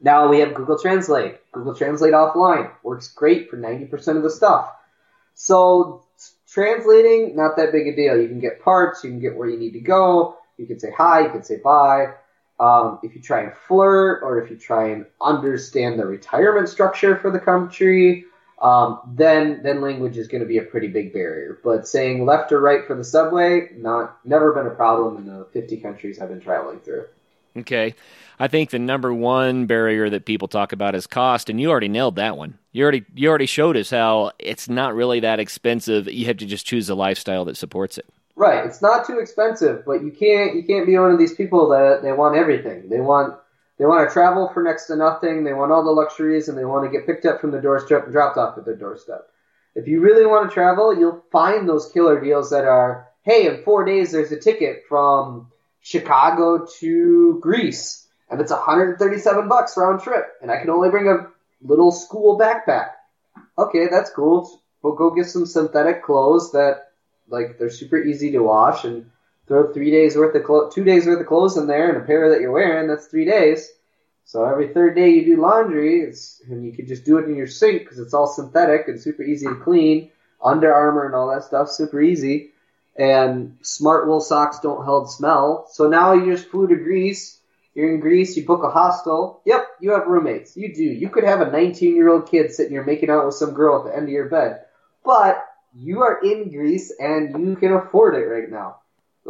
Now we have Google Translate. Google Translate offline works great for 90% of the stuff. So translating, not that big a deal. You can get parts, you can get where you need to go, you can say hi, you can say bye. Um, if you try and flirt or if you try and understand the retirement structure for the country, um, then then language is going to be a pretty big barrier. But saying left or right for the subway, not never been a problem in the 50 countries I've been traveling through. Okay. I think the number one barrier that people talk about is cost, and you already nailed that one. You already you already showed us how it's not really that expensive. You have to just choose a lifestyle that supports it. Right. It's not too expensive, but you can't you can't be one of these people that they want everything. They want they want to travel for next to nothing. They want all the luxuries, and they want to get picked up from the doorstep and dropped off at their doorstep. If you really want to travel, you'll find those killer deals that are, hey, in four days there's a ticket from Chicago to Greece, and it's 137 bucks round trip, and I can only bring a little school backpack. Okay, that's cool. We'll go get some synthetic clothes that like they're super easy to wash and throw three days worth of clo- two days worth of clothes in there and a pair that you're wearing. That's three days. So every third day you do laundry, and you can just do it in your sink because it's all synthetic and super easy to clean. Under Armour and all that stuff, super easy. And smart wool socks don't hold smell. So now you just flew to Greece. You're in Greece. You book a hostel. Yep, you have roommates. You do. You could have a 19 year old kid sitting here making out with some girl at the end of your bed. But you are in Greece and you can afford it right now.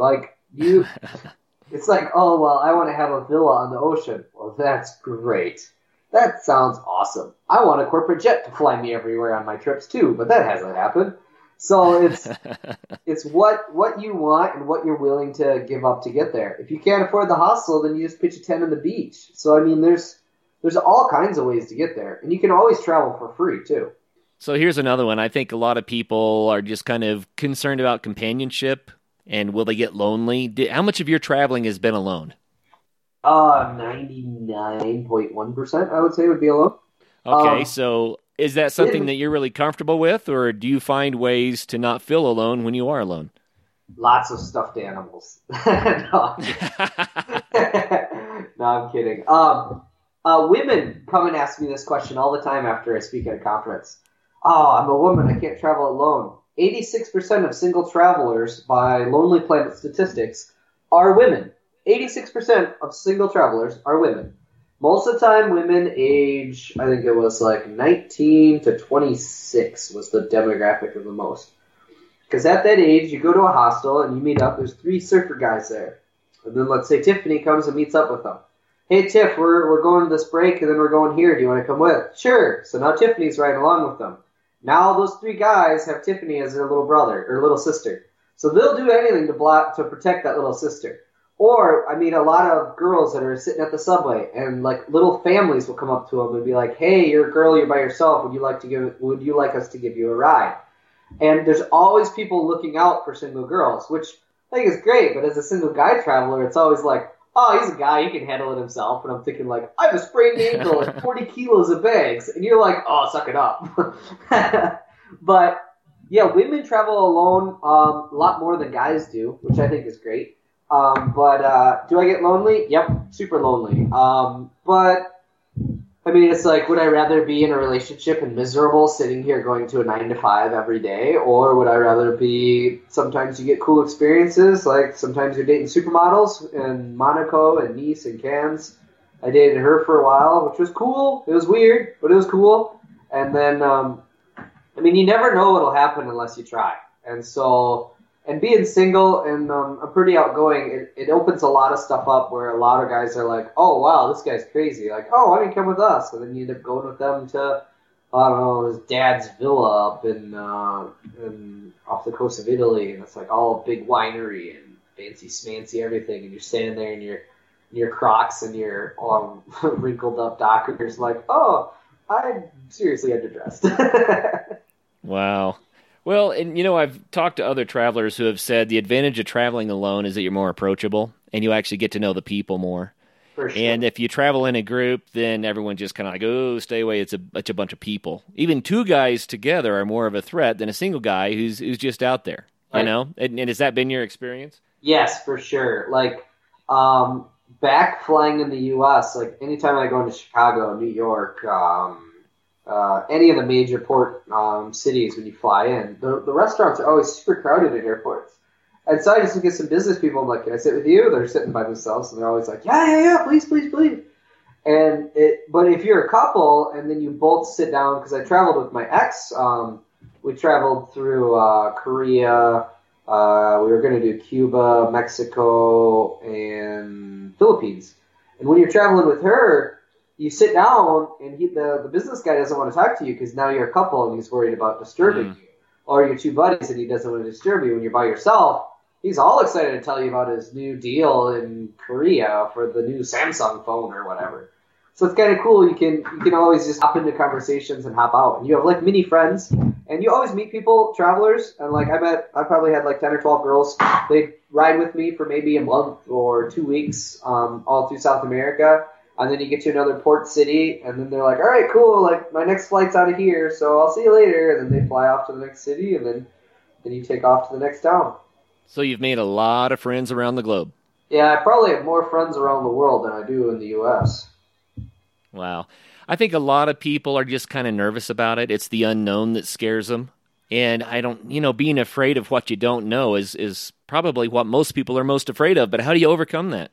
Like you, it's like, oh well, I want to have a villa on the ocean. Well, that's great. That sounds awesome. I want a corporate jet to fly me everywhere on my trips too, but that hasn't happened. So it's it's what what you want and what you're willing to give up to get there. If you can't afford the hostel, then you just pitch a tent on the beach. So I mean, there's there's all kinds of ways to get there, and you can always travel for free too. So here's another one. I think a lot of people are just kind of concerned about companionship and will they get lonely? How much of your traveling has been alone? Uh, 99.1% I would say would be alone. Okay, um, so is that something that you're really comfortable with, or do you find ways to not feel alone when you are alone? Lots of stuffed animals. no, no, I'm kidding. Um, uh, women come and ask me this question all the time after I speak at a conference oh, I'm a woman, I can't travel alone. 86% of single travelers by Lonely Planet statistics are women. 86% of single travelers are women. Most of the time, women age, I think it was like 19 to 26 was the demographic of the most. Because at that age, you go to a hostel and you meet up. There's three surfer guys there. And then let's say Tiffany comes and meets up with them. Hey, Tiff, we're, we're going to this break and then we're going here. Do you want to come with? Sure. So now Tiffany's riding along with them. Now those three guys have Tiffany as their little brother or little sister. So they'll do anything to block to protect that little sister. Or I mean, a lot of girls that are sitting at the subway and like little families will come up to them and be like, "Hey, you're a girl, you're by yourself. Would you like to give? Would you like us to give you a ride?" And there's always people looking out for single girls, which I think is great. But as a single guy traveler, it's always like, "Oh, he's a guy, he can handle it himself." And I'm thinking like, "I have a sprained ankle and 40 kilos of bags," and you're like, "Oh, suck it up." but yeah, women travel alone um, a lot more than guys do, which I think is great. Um, but uh, do I get lonely? Yep, super lonely. Um, but I mean, it's like, would I rather be in a relationship and miserable, sitting here going to a nine to five every day, or would I rather be? Sometimes you get cool experiences, like sometimes you're dating supermodels in Monaco and Nice and Cannes. I dated her for a while, which was cool. It was weird, but it was cool. And then, um, I mean, you never know what'll happen unless you try. And so and being single and um, I'm pretty outgoing, it, it opens a lot of stuff up where a lot of guys are like, oh wow, this guy's crazy. Like, oh, why didn't come with us? And then you end up going with them to, I don't know, his dad's villa up in, uh, in off the coast of Italy, and it's like all big winery and fancy smancy everything, and you're standing there in your your Crocs and your um, wrinkled up Dockers, like, oh, I'm seriously underdressed. wow. Well, and you know, I've talked to other travelers who have said the advantage of traveling alone is that you're more approachable and you actually get to know the people more. Sure. And if you travel in a group, then everyone just kind of like, oh, stay away. It's a, it's a bunch of people. Even two guys together are more of a threat than a single guy who's who's just out there. You know, and, and has that been your experience? Yes, for sure. Like um, back flying in the U.S., like anytime I go into Chicago, New York, um, uh, any of the major port um, cities when you fly in, the, the restaurants are always super crowded at airports. And so I just at some business people. I'm like, "Can I sit with you?" They're sitting by themselves, and they're always like, "Yeah, yeah, yeah, please, please, please." And it, but if you're a couple, and then you both sit down, because I traveled with my ex. Um, we traveled through uh, Korea. Uh, we were going to do Cuba, Mexico, and Philippines. And when you're traveling with her, you sit down and he, the, the business guy doesn't want to talk to you because now you're a couple and he's worried about disturbing mm. you. Or you're two buddies and he doesn't want to disturb you when you're by yourself. He's all excited to tell you about his new deal in Korea for the new Samsung phone or whatever. So it's kind of cool. You can you can always just hop into conversations and hop out, and you have like mini friends, and you always meet people, travelers, and like I met, I probably had like ten or twelve girls. They ride with me for maybe a month or two weeks, um, all through South America, and then you get to another port city, and then they're like, all right, cool, like my next flight's out of here, so I'll see you later. And then they fly off to the next city, and then then you take off to the next town. So you've made a lot of friends around the globe. Yeah, I probably have more friends around the world than I do in the U.S. Wow. I think a lot of people are just kind of nervous about it. It's the unknown that scares them. And I don't, you know, being afraid of what you don't know is is probably what most people are most afraid of. But how do you overcome that?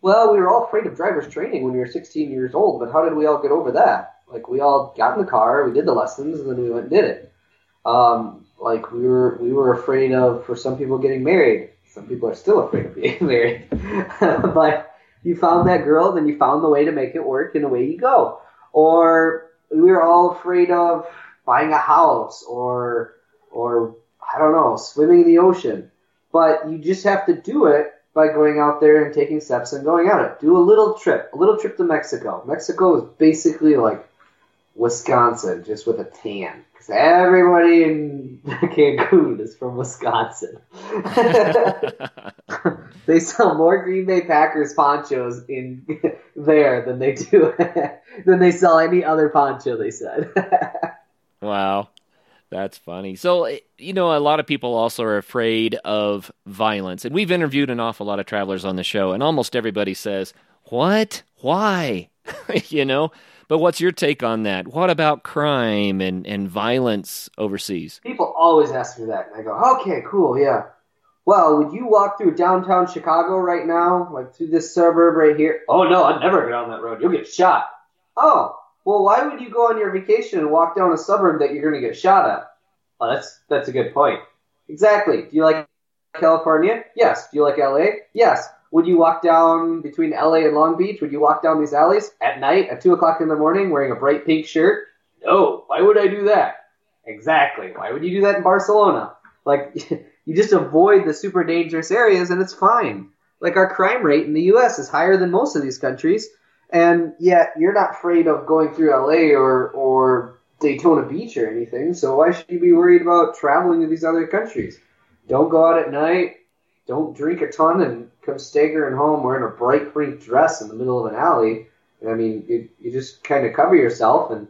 Well, we were all afraid of driver's training when we were 16 years old, but how did we all get over that? Like we all got in the car, we did the lessons, and then we went and did it. Um, like we were we were afraid of for some people getting married. Some people are still afraid of being married, but you found that girl, then you found the way to make it work, and away you go. Or we were all afraid of buying a house, or or I don't know, swimming in the ocean. But you just have to do it by going out there and taking steps and going it. Do a little trip, a little trip to Mexico. Mexico is basically like Wisconsin, just with a tan. Because everybody in Cancun is from Wisconsin. they sell more Green Bay Packers ponchos in there than they do than they sell any other poncho. They said. wow. That's funny. So, eh, you know, a lot of people also are afraid of violence. And we've interviewed an awful lot of travelers on the show, and almost everybody says, What? Why? you know? But what's your take on that? What about crime and, and violence overseas? People always ask me that. And I go, Okay, cool, yeah. well, would you walk through downtown Chicago right now, like through this suburb right here? Oh no, I'd never get on that road. You'll get shot. Oh, well, why would you go on your vacation and walk down a suburb that you're going to get shot at? Oh, that's that's a good point. Exactly. Do you like California? Yes. Do you like LA? Yes. Would you walk down between LA and Long Beach? Would you walk down these alleys at night at two o'clock in the morning wearing a bright pink shirt? No. Why would I do that? Exactly. Why would you do that in Barcelona? Like, you just avoid the super dangerous areas and it's fine. Like, our crime rate in the U.S. is higher than most of these countries, and yet you're not afraid of going through LA or, or Daytona Beach or anything, so why should you be worried about traveling to these other countries? Don't go out at night, don't drink a ton and come staggering home wearing a bright pink dress in the middle of an alley. I mean, you, you just kind of cover yourself and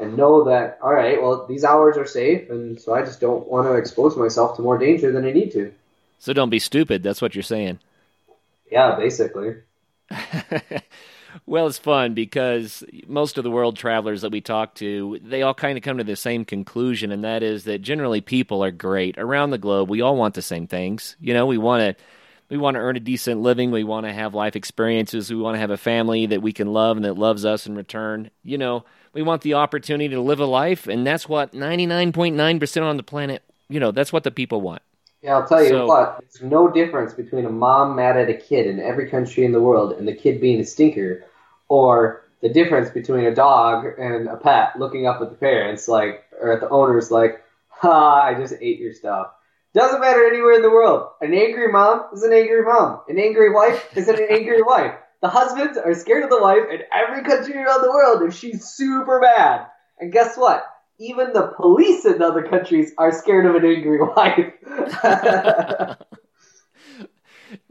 and know that all right, well these hours are safe, and so I just don't want to expose myself to more danger than I need to. So don't be stupid. That's what you're saying. Yeah, basically. well, it's fun because most of the world travelers that we talk to, they all kind of come to the same conclusion, and that is that generally people are great around the globe. We all want the same things. You know, we want to we want to earn a decent living. We want to have life experiences. We want to have a family that we can love and that loves us in return. You know, we want the opportunity to live a life, and that's what 99.9% on the planet, you know, that's what the people want. Yeah, I'll tell you so, what, there's no difference between a mom mad at a kid in every country in the world and the kid being a stinker, or the difference between a dog and a pet looking up at the parents, like, or at the owners, like, ha, I just ate your stuff. Doesn't matter anywhere in the world. An angry mom is an angry mom. An angry wife is an angry wife. The husbands are scared of the wife in every country around the world if she's super bad. And guess what? Even the police in other countries are scared of an angry wife.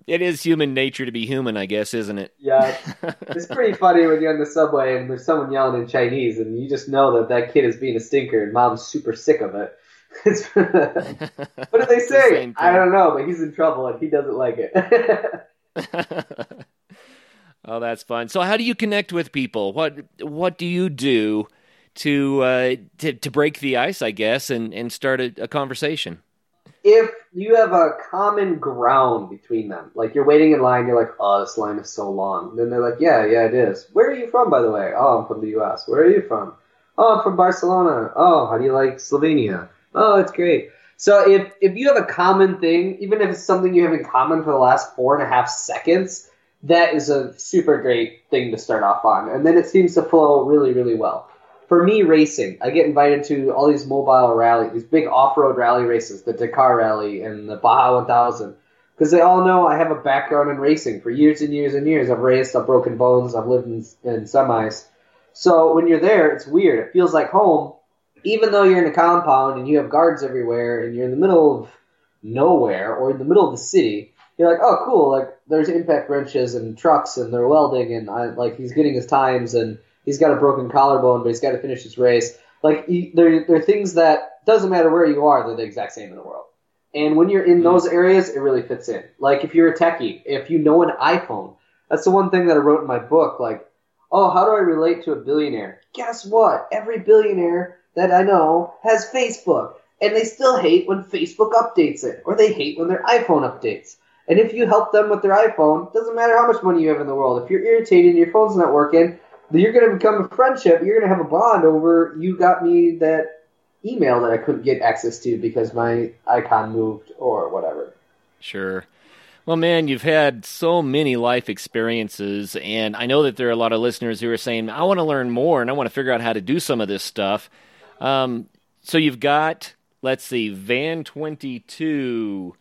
it is human nature to be human, I guess, isn't it? Yeah. It's pretty funny when you're on the subway and there's someone yelling in Chinese and you just know that that kid is being a stinker and mom's super sick of it. what do they say? The I don't know, but he's in trouble and he doesn't like it. Oh, that's fun. So, how do you connect with people? What What do you do to uh, to, to break the ice, I guess, and and start a, a conversation? If you have a common ground between them, like you're waiting in line, you're like, "Oh, this line is so long." Then they're like, "Yeah, yeah, it is." Where are you from, by the way? Oh, I'm from the U.S. Where are you from? Oh, I'm from Barcelona. Oh, how do you like Slovenia? Oh, it's great. So if if you have a common thing, even if it's something you have in common for the last four and a half seconds, that is a super great thing to start off on. And then it seems to flow really, really well. For me, racing, I get invited to all these mobile rally, these big off-road rally races, the Dakar Rally and the Baja 1000, because they all know I have a background in racing for years and years and years. I've raced, I've broken bones, I've lived in, in semis. So when you're there, it's weird. It feels like home, even though you're in a compound and you have guards everywhere and you're in the middle of nowhere or in the middle of the city you're like, oh, cool. Like, there's impact wrenches and trucks, and they're welding, and I, like he's getting his times, and he's got a broken collarbone, but he's got to finish his race. Like, he, there, there are things that doesn't matter where you are; they're the exact same in the world. And when you're in hmm. those areas, it really fits in. Like, if you're a techie, if you know an iPhone, that's the one thing that I wrote in my book. Like, oh, how do I relate to a billionaire? Guess what? Every billionaire that I know has Facebook, and they still hate when Facebook updates it, or they hate when their iPhone updates. And if you help them with their iPhone, doesn't matter how much money you have in the world. If you're irritated and your phone's not working, you're going to become a friendship. You're going to have a bond over you got me that email that I couldn't get access to because my icon moved or whatever. Sure. Well, man, you've had so many life experiences, and I know that there are a lot of listeners who are saying, I want to learn more and I want to figure out how to do some of this stuff. Um, so you've got, let's see, Van 22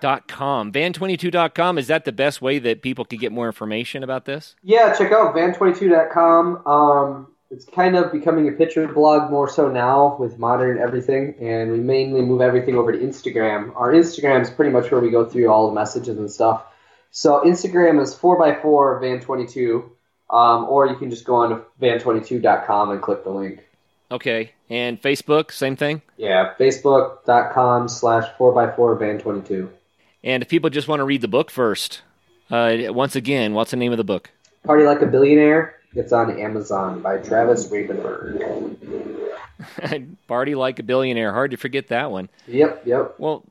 Dot com. Van22.com is that the best way that people could get more information about this? Yeah check out van22.com um, it's kind of becoming a picture blog more so now with modern everything and we mainly move everything over to instagram. Our instagram is pretty much where we go through all the messages and stuff. So instagram is 4x4 van22 um, or you can just go on to van22.com and click the link Okay. And Facebook, same thing? Yeah, facebook.com slash 4x4van22. And if people just want to read the book first, uh, once again, what's the name of the book? Party Like a Billionaire. It's on Amazon by Travis Ravenberg. Party Like a Billionaire. Hard to forget that one. Yep, yep. Well,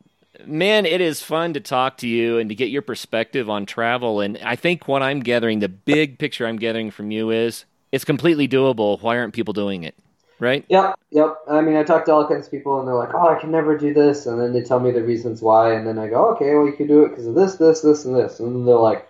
man, it is fun to talk to you and to get your perspective on travel. And I think what I'm gathering, the big picture I'm gathering from you is it's completely doable. Why aren't people doing it? Right? Yep, yep. I mean, I talk to all kinds of people, and they're like, "Oh, I can never do this," and then they tell me the reasons why, and then I go, "Okay, well, you can do it because of this, this, this, and this," and then they're like,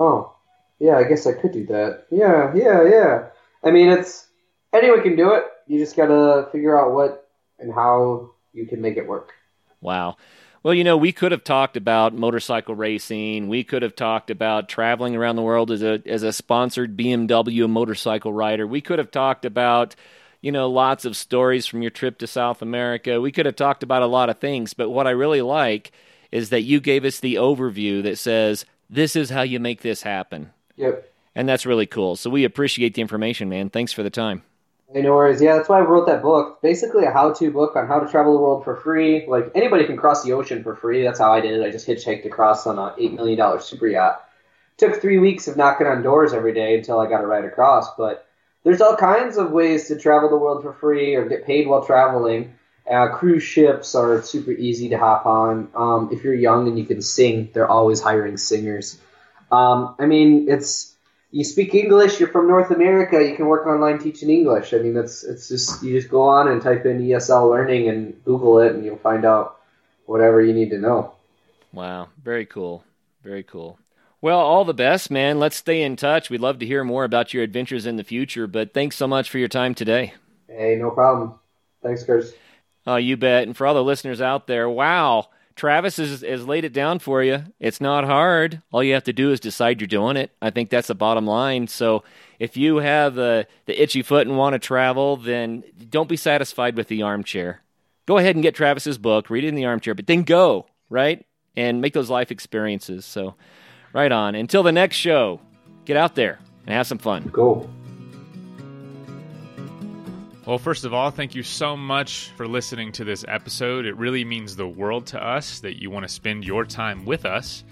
"Oh, yeah, I guess I could do that. Yeah, yeah, yeah." I mean, it's anyone can do it. You just gotta figure out what and how you can make it work. Wow. Well, you know, we could have talked about motorcycle racing. We could have talked about traveling around the world as a as a sponsored BMW motorcycle rider. We could have talked about, you know, lots of stories from your trip to South America. We could have talked about a lot of things, but what I really like is that you gave us the overview that says this is how you make this happen. Yep. And that's really cool. So we appreciate the information, man. Thanks for the time. Hey, no worries. Yeah, that's why I wrote that book. Basically, a how-to book on how to travel the world for free. Like anybody can cross the ocean for free. That's how I did it. I just hitchhiked across on a eight million dollar super yacht. Took three weeks of knocking on doors every day until I got a ride across. But there's all kinds of ways to travel the world for free or get paid while traveling. Uh, cruise ships are super easy to hop on. Um, if you're young and you can sing, they're always hiring singers. Um, I mean, it's you speak English, you're from North America, you can work online teaching English. I mean, that's it's just you just go on and type in ESL learning and Google it, and you'll find out whatever you need to know. Wow, very cool, very cool. Well, all the best, man. Let's stay in touch. We'd love to hear more about your adventures in the future. But thanks so much for your time today. Hey, no problem. Thanks, Chris. Oh, you bet. And for all the listeners out there, wow. Travis has, has laid it down for you. It's not hard. All you have to do is decide you're doing it. I think that's the bottom line. So if you have uh, the itchy foot and want to travel, then don't be satisfied with the armchair. Go ahead and get Travis's book, read it in the armchair, but then go, right? And make those life experiences. So, right on. Until the next show, get out there and have some fun. Go. Well, first of all, thank you so much for listening to this episode. It really means the world to us that you want to spend your time with us.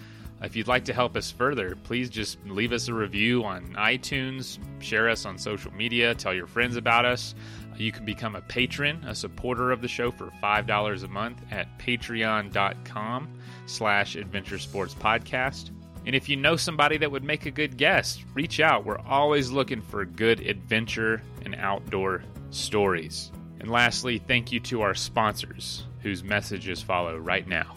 If you'd like to help us further, please just leave us a review on iTunes, share us on social media, tell your friends about us. You can become a patron, a supporter of the show for $5 a month at patreon.com slash adventure sports podcast. And if you know somebody that would make a good guest, reach out. We're always looking for good adventure and outdoor stories. And lastly, thank you to our sponsors, whose messages follow right now.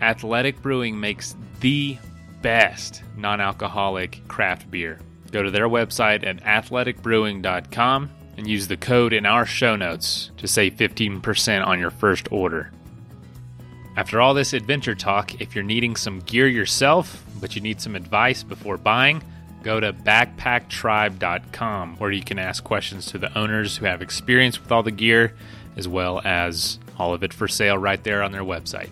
Athletic Brewing makes the best non alcoholic craft beer. Go to their website at athleticbrewing.com and use the code in our show notes to save 15% on your first order. After all this adventure talk, if you're needing some gear yourself, but you need some advice before buying, go to backpacktribe.com where you can ask questions to the owners who have experience with all the gear, as well as all of it for sale right there on their website.